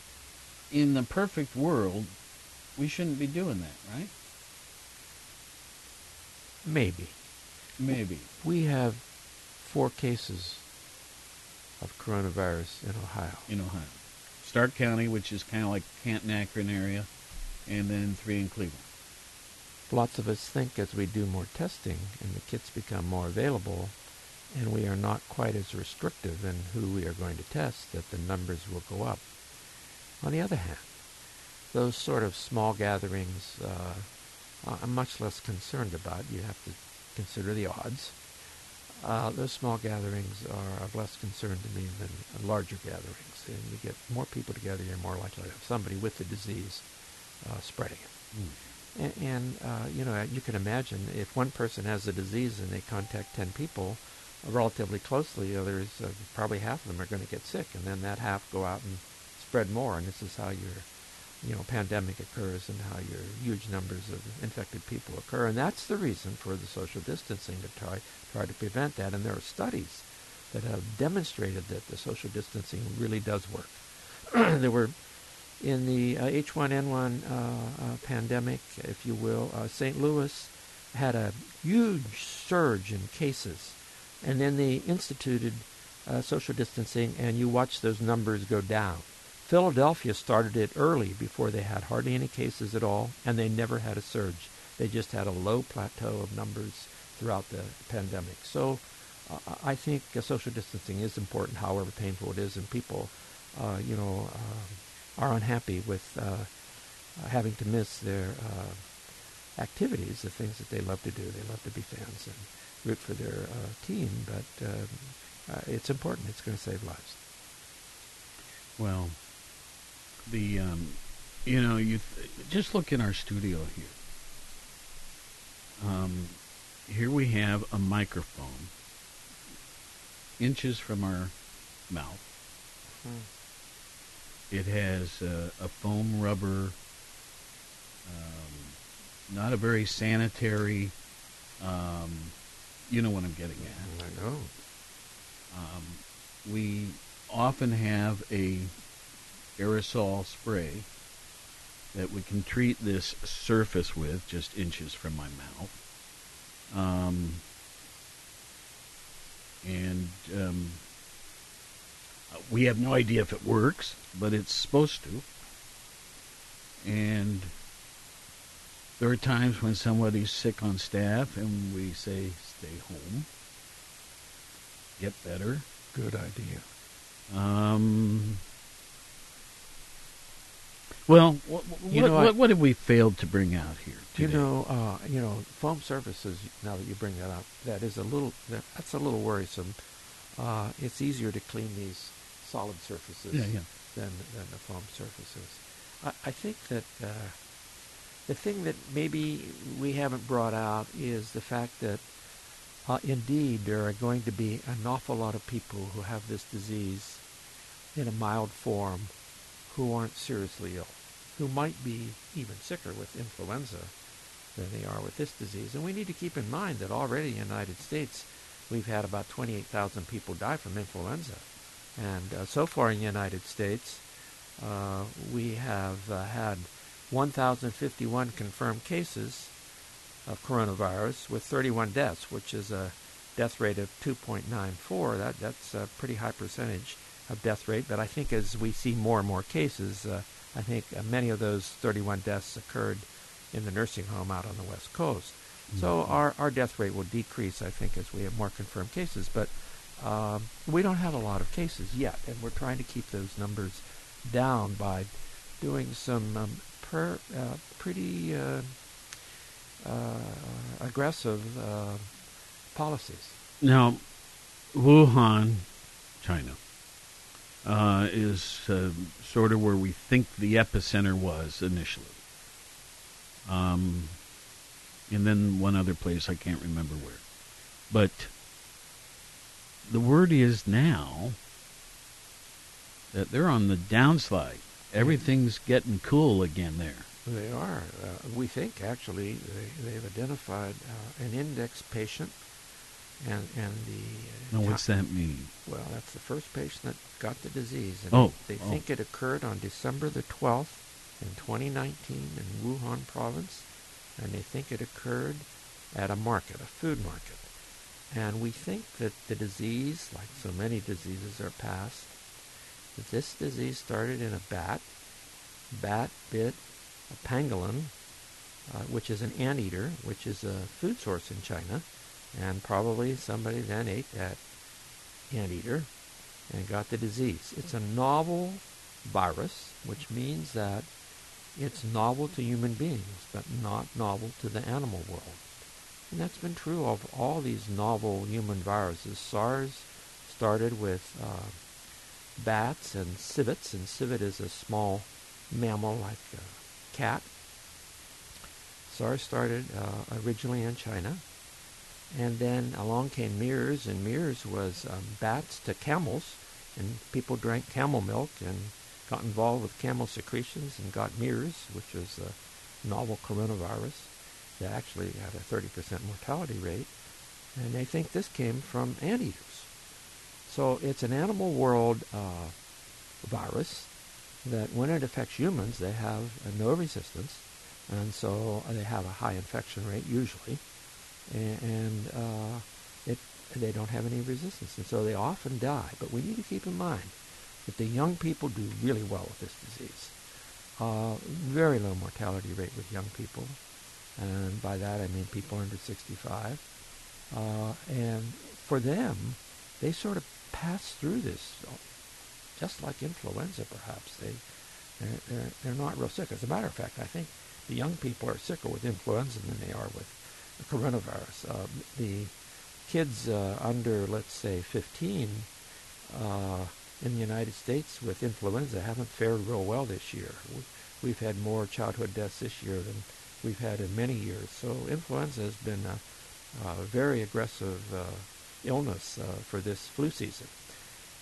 in the perfect world, we shouldn't be doing that, right? maybe Maybe. we have four cases of coronavirus in Ohio. in Ohio. Stark County, which is kind of like Canton Akron area, and then three in Cleveland. Lots of us think as we do more testing and the kits become more available and we are not quite as restrictive in who we are going to test that the numbers will go up. On the other hand, those sort of small gatherings uh, I'm much less concerned about. You have to consider the odds. uh, those small gatherings are of less concern to me than larger gatherings. And you get more people together, you're more likely to have somebody with the disease uh, spreading it. Mm. And, and uh, you know, you can imagine if one person has a disease and they contact 10 people relatively closely, others, uh, probably half of them are going to get sick, and then that half go out and spread more. And this is how your, you know, pandemic occurs and how your huge numbers of infected people occur. And that's the reason for the social distancing to try try to prevent that. And there are studies that have demonstrated that the social distancing really does work. there were in the uh, H1N1 uh, uh, pandemic, if you will, uh, St. Louis had a huge surge in cases, and then they instituted uh, social distancing, and you watch those numbers go down. Philadelphia started it early before they had hardly any cases at all, and they never had a surge. They just had a low plateau of numbers throughout the pandemic. So uh, I think uh, social distancing is important, however painful it is, and people, uh, you know, uh, are unhappy with uh, having to miss their uh, activities, the things that they love to do. They love to be fans and root for their team, but um, it's important. It's going to save lives. Well, the um, you know you th- just look in our studio here. Um, here we have a microphone inches from our mouth. Hmm. It has a, a foam rubber, um, not a very sanitary. Um, you know what I'm getting at. I know. Um, we often have a aerosol spray that we can treat this surface with, just inches from my mouth. Um, and um, we have no idea if it works, but it's supposed to. And there are times when somebody's sick on staff, and we say, "Stay home, get better." Good idea. Um, well, what, You what, know, I- what, what have we failed to bring out here? You know, uh, you know, foam surfaces. Now that you bring that up, that is a little that's a little worrisome. Uh, it's easier to clean these solid surfaces Yeah, yeah. than than the foam surfaces. I, I think that uh, the thing that maybe we haven't brought out is the fact that uh, indeed there are going to be an awful lot of people who have this disease in a mild form who aren't seriously ill, who might be even sicker with influenza than they are with this disease. And we need to keep in mind that already in the United States, we've had about 28,000 people die from influenza. And uh, so far in the United States, uh, we have uh, had 1,051 confirmed cases of coronavirus with 31 deaths, which is a death rate of 2.94. That, that's a pretty high percentage of death rate. But I think as we see more and more cases, uh, I think uh, many of those 31 deaths occurred in the nursing home out on the West Coast. So Mhm. our, our death rate will decrease, I think, as we have more confirmed cases. But um, we don't have a lot of cases yet, and we're trying to keep those numbers down by doing some um, per, uh, pretty uh, uh, aggressive uh, policies. Now, Wuhan, China, uh, is uh, sort of where we think the epicenter was initially. Um, and then one other place, I can't remember where. But the word is now that they're on the downslide. Everything's getting cool again there. They are. Uh, we think actually they, they've identified uh, an index patient, and and the. Now, what's that mean? Well, that's the first patient that got the disease, and Oh, they oh. think it occurred on December the twelfth in 2019 in Wuhan province, and they think it occurred at a market, a food market, and we think that the disease, like so many diseases, are passed. That this disease started in a bat. Bat bit a pangolin, uh, which is an anteater, which is a food source in China, and probably somebody then ate that anteater and got the disease. It's a novel virus, which means that it's novel to human beings, but not novel to the animal world. And that's been true of all these novel human viruses. SARS started with uh, bats and civets, and civet is a small mammal like a cat. SARS started uh, originally in China, and then along came MERS, and MERS was um, bats to camels, and people drank camel milk and got involved with camel secretions and got MERS, which was a novel coronavirus that actually had a 30% mortality rate, and they think this came from anteaters. So it's an animal world uh, virus that when it affects humans, they have no resistance, and so they have a high infection rate usually, and, and uh, it they don't have any resistance, and so they often die. But we need to keep in mind that the young people do really well with this disease. Uh, very low mortality rate with young people, and by that I mean people under 65. Uh, and for them, they sort of pass through this just like influenza, perhaps. They, they're, they're, they're not real sick. As a matter of fact, I think the young people are sicker with influenza than they are with the coronavirus. Uh, the kids uh, under, let's say, 15 uh, in the United States with influenza haven't fared real well this year. We, have had more childhood deaths this year than we've had in many years. So influenza has been a, a very aggressive uh, illness uh, for this flu season,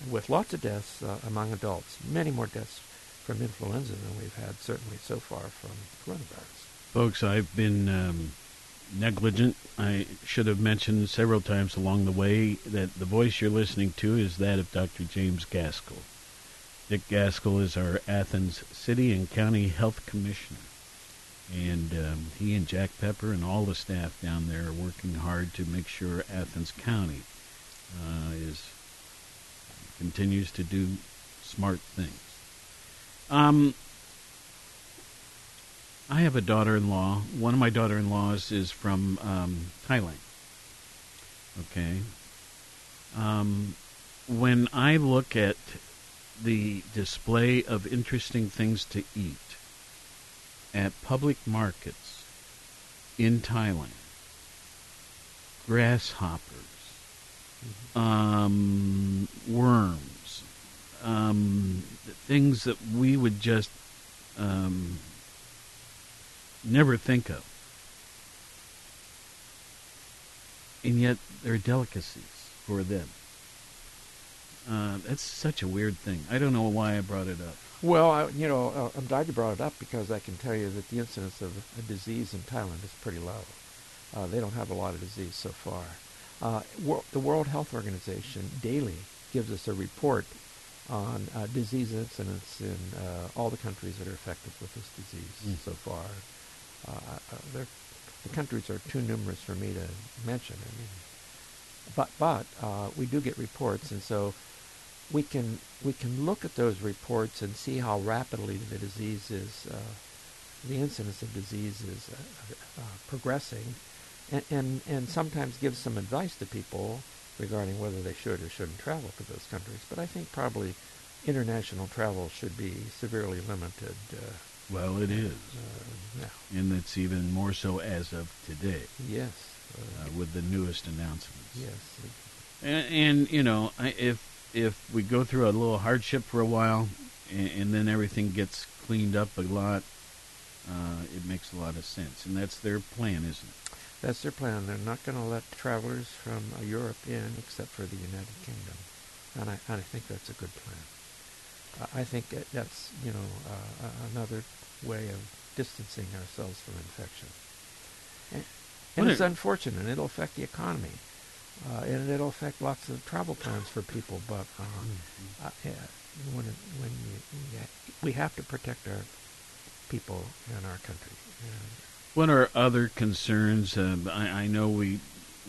with lots of deaths uh, among adults, many more deaths from influenza than we've had certainly so far from coronavirus. Folks, I've been um, negligent. I should have mentioned several times along the way that the voice you're listening to is that of Dr. James Gaskell. Dick Gaskell is our Athens City and County Health Commissioner. And um, he and Jack Pepper and all the staff down there are working hard to make sure Athens County uh, is continues to do smart things. Um, I have a daughter-in-law. One of my daughter-in-laws is from um, Thailand. Okay. Um, when I look at the display of interesting things to eat at public markets in Thailand, grasshoppers, um, worms, um, things that we would just um, never think of. And yet they're delicacies for them. Uh, that's such a weird thing. I don't know why I brought it up. Well, I, you know, uh, I'm glad you brought it up because I can tell you that the incidence of a disease in Thailand is pretty low. Uh, they don't have a lot of disease so far. Uh, wor- the World Health Organization daily gives us a report on uh, disease incidence in uh, all the countries that are affected with this disease mm. so far. Uh, uh, the countries are too numerous for me to mention. I mean, but but uh, we do get reports, and so we can we can look at those reports and see how rapidly the disease is, uh, the incidence of disease is progressing, and, and, and sometimes give some advice to people regarding whether they should or shouldn't travel to those countries. But I think probably international travel should be severely limited. Uh, well, it is. Uh, yeah. And it's even more so as of today. Yes. Uh, with the newest announcements. Yes. And, and, you know, if if we go through a little hardship for a while, and, and then everything gets cleaned up a lot, uh, it makes a lot of sense. And that's their plan, isn't it? That's their plan. They're not going to let travelers from uh, Europe in except for the United Kingdom, and I, and I think that's a good plan. I think that's you know uh, another way of distancing ourselves from infection. And, and it's unfortunate. It'll affect the economy, uh, and it'll affect lots of travel plans for people. But uh, mm-hmm. Uh, when when you, we have to protect our people in our country. What are other concerns? Uh, I, I, know we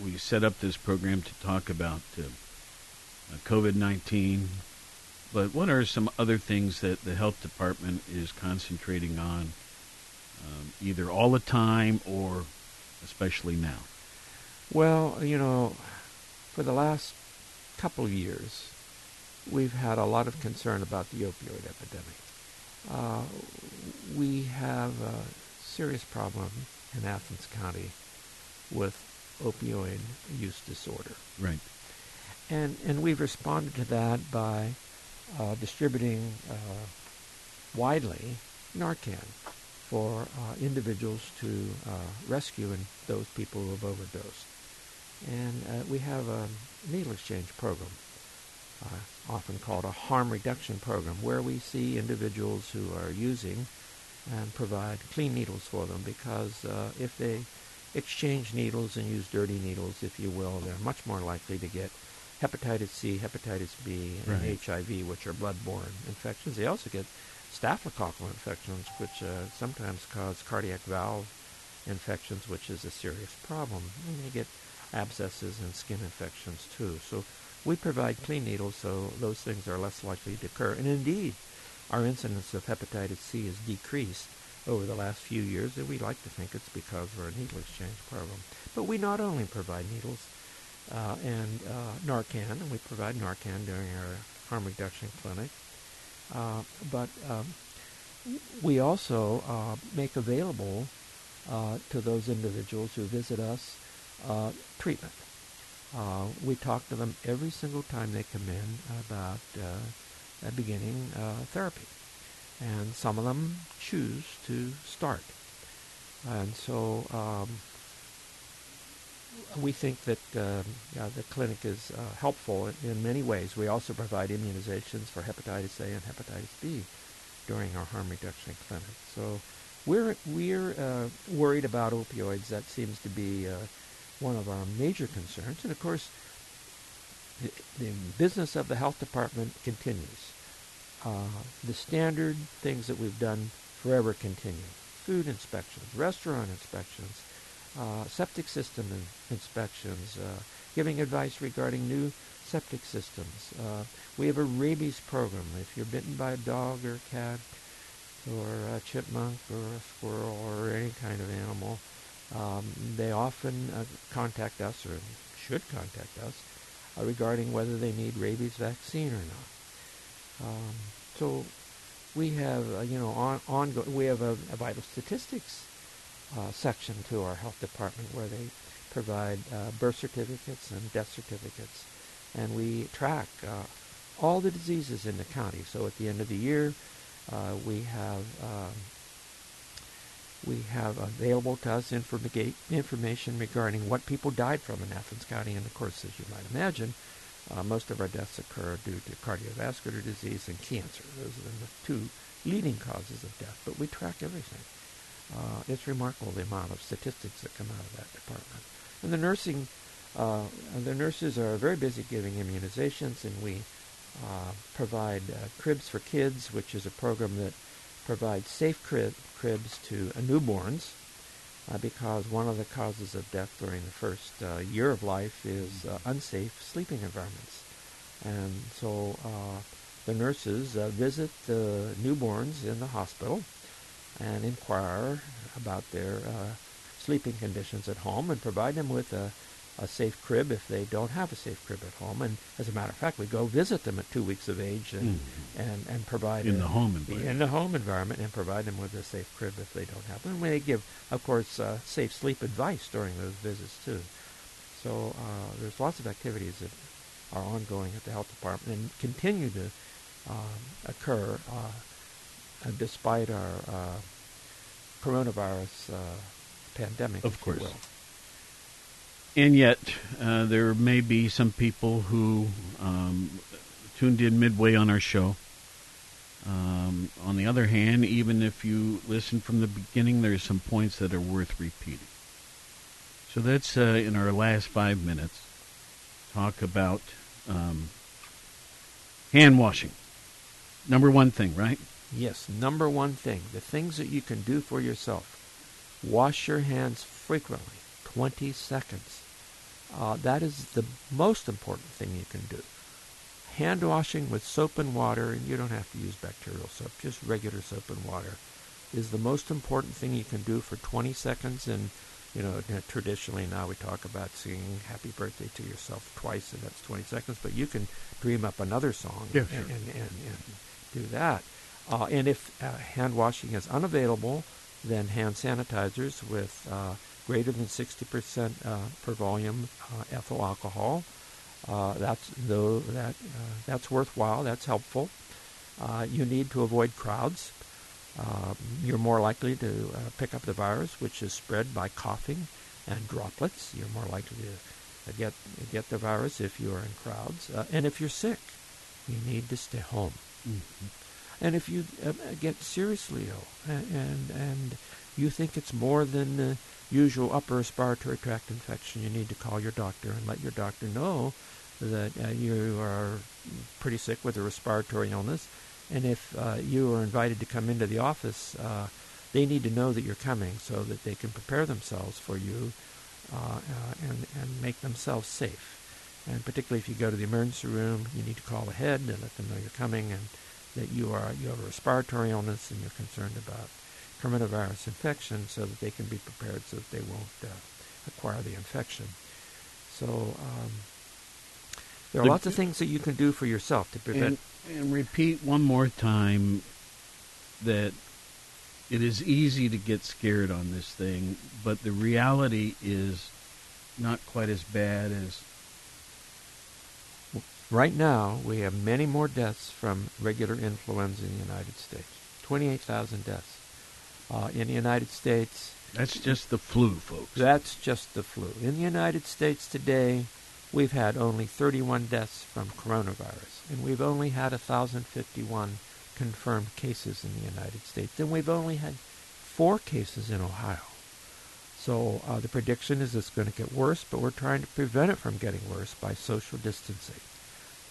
we set up this program to talk about uh, uh COVID nineteen, but what are some other things that the health department is concentrating on, um, either all the time or especially now? Well, you know, for the last couple of years, we've had a lot of concern about the opioid epidemic. Uh, we have a serious problem in Athens County with opioid use disorder. Right. And and we've responded to that by uh, distributing uh, widely Narcan for uh, individuals to uh, rescue in those people who have overdosed. And uh, we have a needle exchange program, uh, often called a harm reduction program, where we see individuals who are using and provide clean needles for them because uh, if they exchange needles and use dirty needles, if you will, they're much more likely to get hepatitis C, hepatitis B, and Right. HIV, which are blood-borne infections. They also get staphylococcal infections, which uh, sometimes cause cardiac valve infections, which is a serious problem. And they get abscesses and skin infections too. So we provide clean needles so those things are less likely to occur. And indeed, our incidence of hepatitis C has decreased over the last few years, and we like to think it's because of our needle exchange program. But we not only provide needles uh, and uh, Narcan, and we provide Narcan during our harm reduction clinic, uh, but um, we also uh, make available uh, to those individuals who visit us uh, treatment. Uh, we talk to them every single time they come in about uh, beginning uh, therapy. And some of them choose to start. And so um, we think that uh, yeah, the clinic is uh, helpful in, in many ways. We also provide immunizations for hepatitis A and hepatitis B during our harm reduction clinic. So we're we're uh, worried about opioids. That seems to be uh, one of our major concerns. And of course, the, the business of the health department continues. Uh, the standard things that we've done forever continue. Food inspections, restaurant inspections, uh, septic system in- inspections, uh, giving advice regarding new septic systems. Uh, we have a rabies program. If you're bitten by a dog or a cat or a chipmunk or a squirrel or any kind of animal, um, they often uh, contact us or should contact us uh, regarding whether they need rabies vaccine or not. Um, so we have, uh, you know, on, ongoing. We have a, a vital statistics uh, section to our health department where they provide uh, birth certificates and death certificates, and we track uh, all the diseases in the county. So at the end of the year, we have um, we have available to us informa- information regarding what people died from in Athens County, and of course, as you might imagine, uh, most of our deaths occur due to cardiovascular disease and cancer. Those are the two leading causes of death. But we track everything. Uh, it's remarkable the amount of statistics that come out of that department. And the nursing, uh, the nurses are very busy giving immunizations, and we uh, provide uh, cribs for kids, which is a program that provides safe crib, cribs to uh, newborns. Uh, because one of the causes of death during the first uh, year of life is uh, unsafe sleeping environments. And so uh, the nurses uh, visit the newborns in the hospital and inquire about their sleeping conditions at home and provide them with a, a safe crib if they don't have a safe crib at home. And as a matter of fact, we go visit them at two weeks of age and and, and provide In a- the home environment. in the home environment and provide them with a safe crib if they don't have one. And they give, of course, uh, safe sleep advice during those visits too. So uh, there's lots of activities that are ongoing at the health department and continue to um, occur uh, despite our uh, coronavirus uh, pandemic. Of course. And yet, uh, there may be some people who um, tuned in midway on our show. Um, on the other hand, even if you listen from the beginning, there's some points that are worth repeating. So that's uh, in our last five minutes. Talk about um, hand washing. Number one thing, right? Yes, number one thing, the things that you can do for yourself. Wash your hands frequently, 20 seconds. Uh, that is the most important thing you can do. Hand washing with soap and water, and you don't have to use bacterial soap, just regular soap and water, is the most important thing you can do for 20 seconds. And, you know, traditionally now we talk about singing happy birthday to yourself twice, and that's 20 seconds, but you can dream up another song Yeah, and, sure. and, and, and do that. Uh, and if uh, hand washing is unavailable, then hand sanitizers with uh, greater than 60% uh, per volume uh, ethyl alcohol. Uh, that's though that uh, that's worthwhile. That's helpful. Uh, you need to avoid crowds. Um, you're more likely to uh, pick up the virus, which is spread by coughing and droplets. You're more likely to get get the virus if you are in crowds, and if you're sick, you need to stay home. Mm-hmm. And if you get seriously ill and, and and you think it's more than the usual upper respiratory tract infection, you need to call your doctor and let your doctor know that uh, you are pretty sick with a respiratory illness. And if uh, you are invited to come into the office, uh, they need to know that you're coming so that they can prepare themselves for you uh, uh, and, and make themselves safe. And particularly if you go to the emergency room, you need to call ahead and let them know you're coming and that you are you have a respiratory illness and you're concerned about coronavirus infection so that they can be prepared so that they won't uh, acquire the infection. So um, there are the, lots of things that you can do for yourself to prevent. And, and repeat one more time that it is easy to get scared on this thing, but the reality is not quite as bad as. Right now, we have many more deaths from regular influenza in the United States 28,000 deaths. Uh, in the United States. That's just the flu, folks. That's just the flu. In the United States today, we've had only 31 deaths from coronavirus, and we've only had 1,051 confirmed cases in the United States, and we've only had four cases in Ohio. So uh, the prediction is it's going to get worse, but we're trying to prevent it from getting worse by social distancing.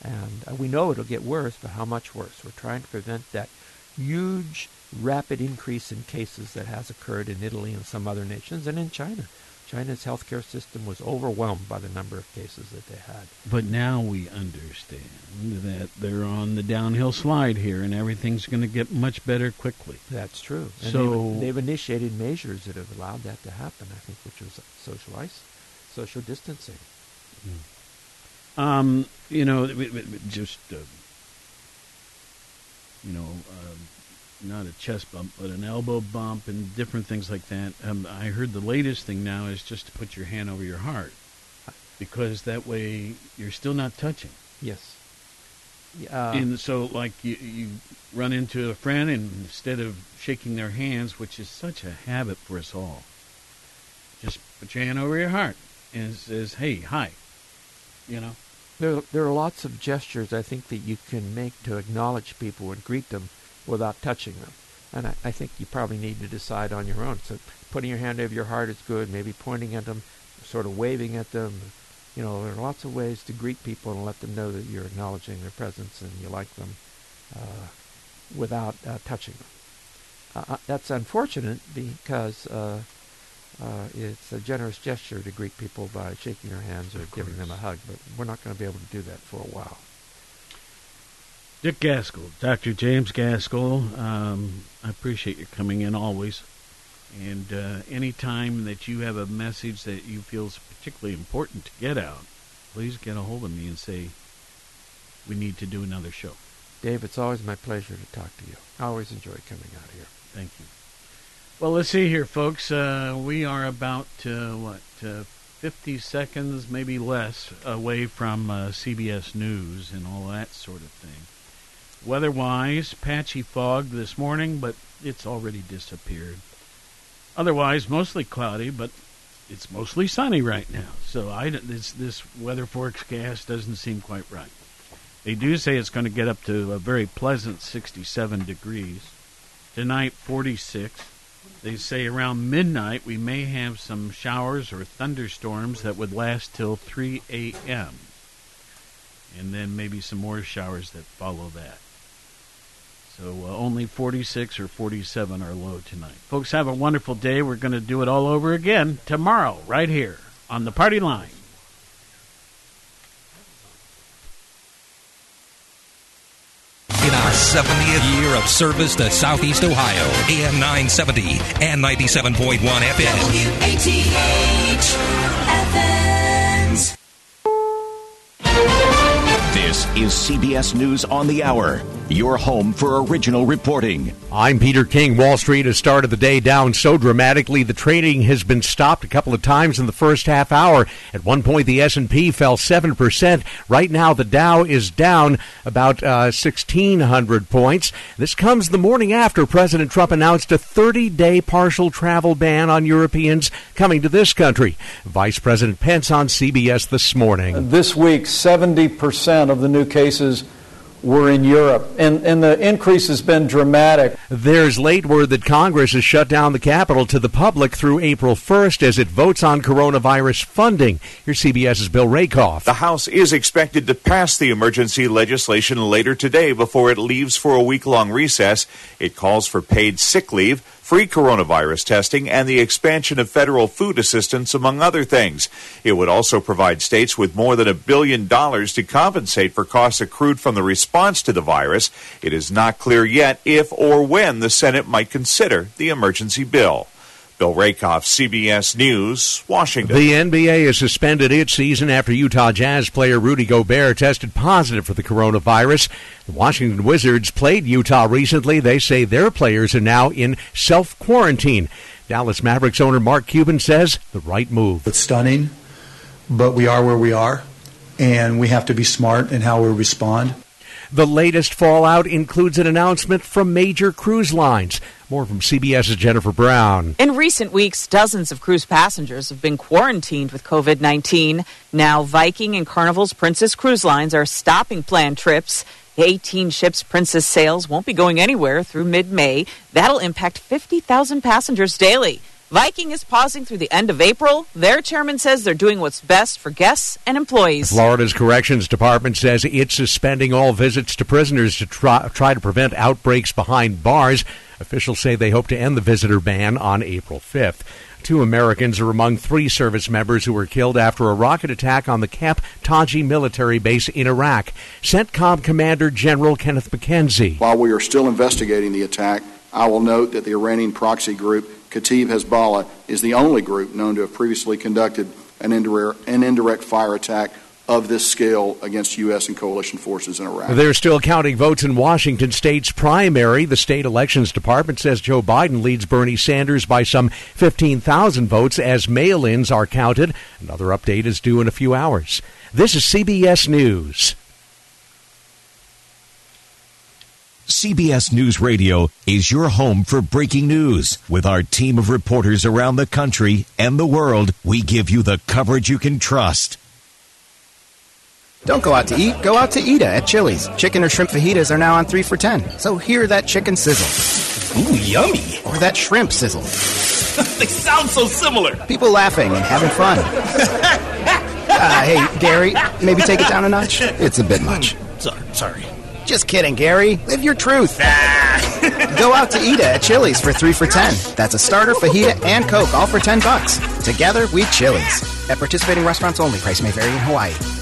And uh, we know it'll get worse, but how much worse? We're trying to prevent that huge rapid increase in cases that has occurred in Italy and some other nations and in China. China's healthcare system was overwhelmed by the number of cases that they had. But now we understand that they're on the downhill slide here and everything's going to get much better quickly. That's true. And so they've, they've, initiated measures that have allowed that to happen, I think, which was social ice, social distancing. Mm. Um, you know, just, uh, you know, um, not a chest bump, but an elbow bump and different things like that. Um, I heard the latest thing now is just to put your hand over your heart because that way you're still not touching. Yes. Uh, and so, like, you, you run into a friend, and instead of shaking their hands, which is such a habit for us all, just put your hand over your heart and says, "Hey, hi," you know. There, there are lots of gestures I think that you can make to acknowledge people and greet them without touching them. And I, I think you probably need to decide on your own. So putting your hand over your heart is good. Maybe pointing at them, sort of waving at them. You know, there are lots of ways to greet people and let them know that you're acknowledging their presence and you like them uh, without uh, touching them. Uh, uh that's unfortunate because uh, uh, it's a generous gesture to greet people by shaking their hands or giving them a hug, but we're not going to be able to do that for a while. Dick Gaskell, Dr. James Gaskell, um, I appreciate you coming in always. And uh, any time that you have a message that you feel is particularly important to get out, please get a hold of me and say, we need to do another show. Dave, it's always my pleasure to talk to you. I always enjoy coming out here. Thank you. Well, let's see here, folks. Uh, we are about, uh, what, uh, 50 seconds, maybe less, away from uh, CBS News and all that sort of thing. Weather-wise, patchy fog this morning, but it's already disappeared. Otherwise, mostly cloudy, but it's mostly sunny right now. So I, this, this weather forecast doesn't seem quite right. They do say it's going to get up to a very pleasant 67 degrees. Tonight, 46. They say around midnight we may have some showers or thunderstorms that would last till 3 a.m. And then maybe some more showers that follow that. So uh, only 46 or 47 are low tonight. Folks, have a wonderful day. We're going to do it all over again tomorrow, right here on the party line. In our 70th year of service to Southeast Ohio, AM 970 and 97.1 FM. WATH This is CBS News on the Hour. Your home for original reporting. I'm Peter King. Wall Street has started the day down so dramatically the trading has been stopped a couple of times in the first half hour. At one point the S&P fell 7%. Right now the Dow is down about uh, 1600 points. This comes the morning after President Trump announced a 30-day partial travel ban on Europeans coming to this country. Vice President Pence on CBS this morning. This week 70% of the new cases were in Europe, and, and the increase has been dramatic. There's late word that Congress has shut down the Capitol to the public through April 1st as it votes on coronavirus funding. Here's CBS's Bill Rakoff. The House is expected to pass the emergency legislation later today before it leaves for a week long recess. It calls for paid sick leave free coronavirus testing, and the expansion of federal food assistance, among other things. It would also provide states with more than a billion dollars to compensate for costs accrued from the response to the virus. It is not clear yet if or when the Senate might consider the emergency bill. Bill Rakoff, CBS News, Washington. The NBA has suspended its season after Utah Jazz player Rudy Gobert tested positive for the coronavirus. The Washington Wizards played Utah recently. They say their players are now in self quarantine. Dallas Mavericks owner Mark Cuban says the right move. It's stunning, but we are where we are, and we have to be smart in how we respond. The latest fallout includes an announcement from major cruise lines. More from CBS's Jennifer Brown. In recent weeks, dozens of cruise passengers have been quarantined with COVID 19. Now, Viking and Carnival's Princess Cruise Lines are stopping planned trips. The 18 ships Princess sails won't be going anywhere through mid May. That'll impact 50,000 passengers daily. Viking is pausing through the end of April. Their chairman says they're doing what's best for guests and employees. Florida's Corrections Department says it's suspending all visits to prisoners to try, try to prevent outbreaks behind bars. Officials say they hope to end the visitor ban on April 5th. Two Americans are among three service members who were killed after a rocket attack on the Camp Taji military base in Iraq. CENTCOM Commander General Kenneth McKenzie. While we are still investigating the attack, I will note that the Iranian proxy group Kataib Hezbollah is the only group known to have previously conducted an indirect, an indirect fire attack of this scale against U.S. and coalition forces in Iraq. They're still counting votes in Washington state's primary. The state elections department says Joe Biden leads Bernie Sanders by some 15,000 votes as mail ins are counted. Another update is due in a few hours. This is CBS News. CBS News Radio is your home for breaking news. With our team of reporters around the country and the world, we give you the coverage you can trust. Don't go out to eat, go out to Eda at Chili's. Chicken or shrimp fajitas are now on 3 for 10. So hear that chicken sizzle. Ooh, yummy. Or that shrimp sizzle. they sound so similar. People laughing and having fun. uh, hey, Gary, maybe take it down a notch? It's a bit much. Sorry, sorry. Just kidding, Gary. Live your truth. Go out to Eda at Chili's for three for ten. That's a starter, fajita, and Coke, all for ten bucks. Together, we Chili's. At participating restaurants only. Price may vary in Hawaii.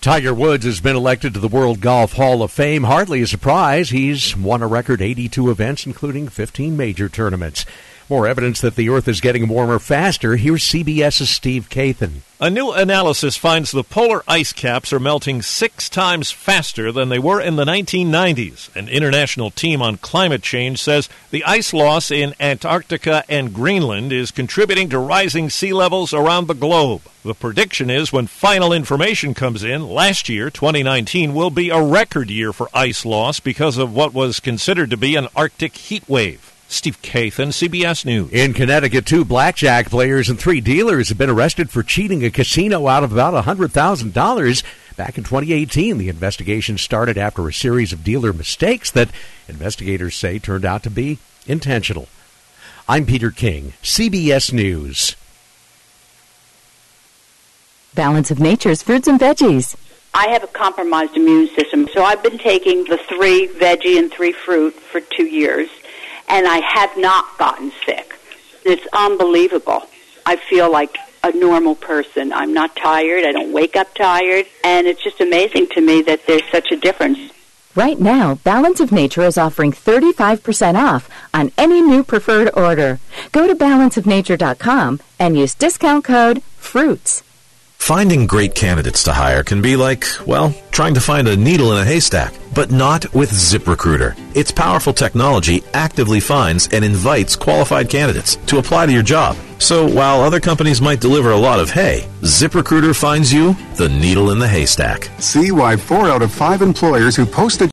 Tiger Woods has been elected to the World Golf Hall of Fame. Hardly a surprise. He's won a record 82 events, including 15 major tournaments. More evidence that the Earth is getting warmer faster. Here's CBS's Steve Kathan. A new analysis finds the polar ice caps are melting six times faster than they were in the 1990s. An international team on climate change says the ice loss in Antarctica and Greenland is contributing to rising sea levels around the globe. The prediction is when final information comes in, last year, 2019, will be a record year for ice loss because of what was considered to be an Arctic heat wave. Steve Kathan, CBS News. In Connecticut, two blackjack players and three dealers have been arrested for cheating a casino out of about $100,000. Back in 2018, the investigation started after a series of dealer mistakes that investigators say turned out to be intentional. I'm Peter King, CBS News. Balance of Nature's fruits and veggies. I have a compromised immune system, so I've been taking the three veggie and three fruit for two years, and I have not gotten sick. It's unbelievable. I feel like a normal person. I'm not tired. I don't wake up tired. And it's just amazing to me that there's such a difference. Right now, Balance of Nature is offering 35% off on any new preferred order. Go to balanceofnature.com and use discount code FRUITS. Finding great candidates to hire can be like, well, trying to find a needle in a haystack, but not with ZipRecruiter. Its powerful technology actively finds and invites qualified candidates to apply to your job. So while other companies might deliver a lot of hay, ZipRecruiter finds you the needle in the haystack. See why four out of five employers who post a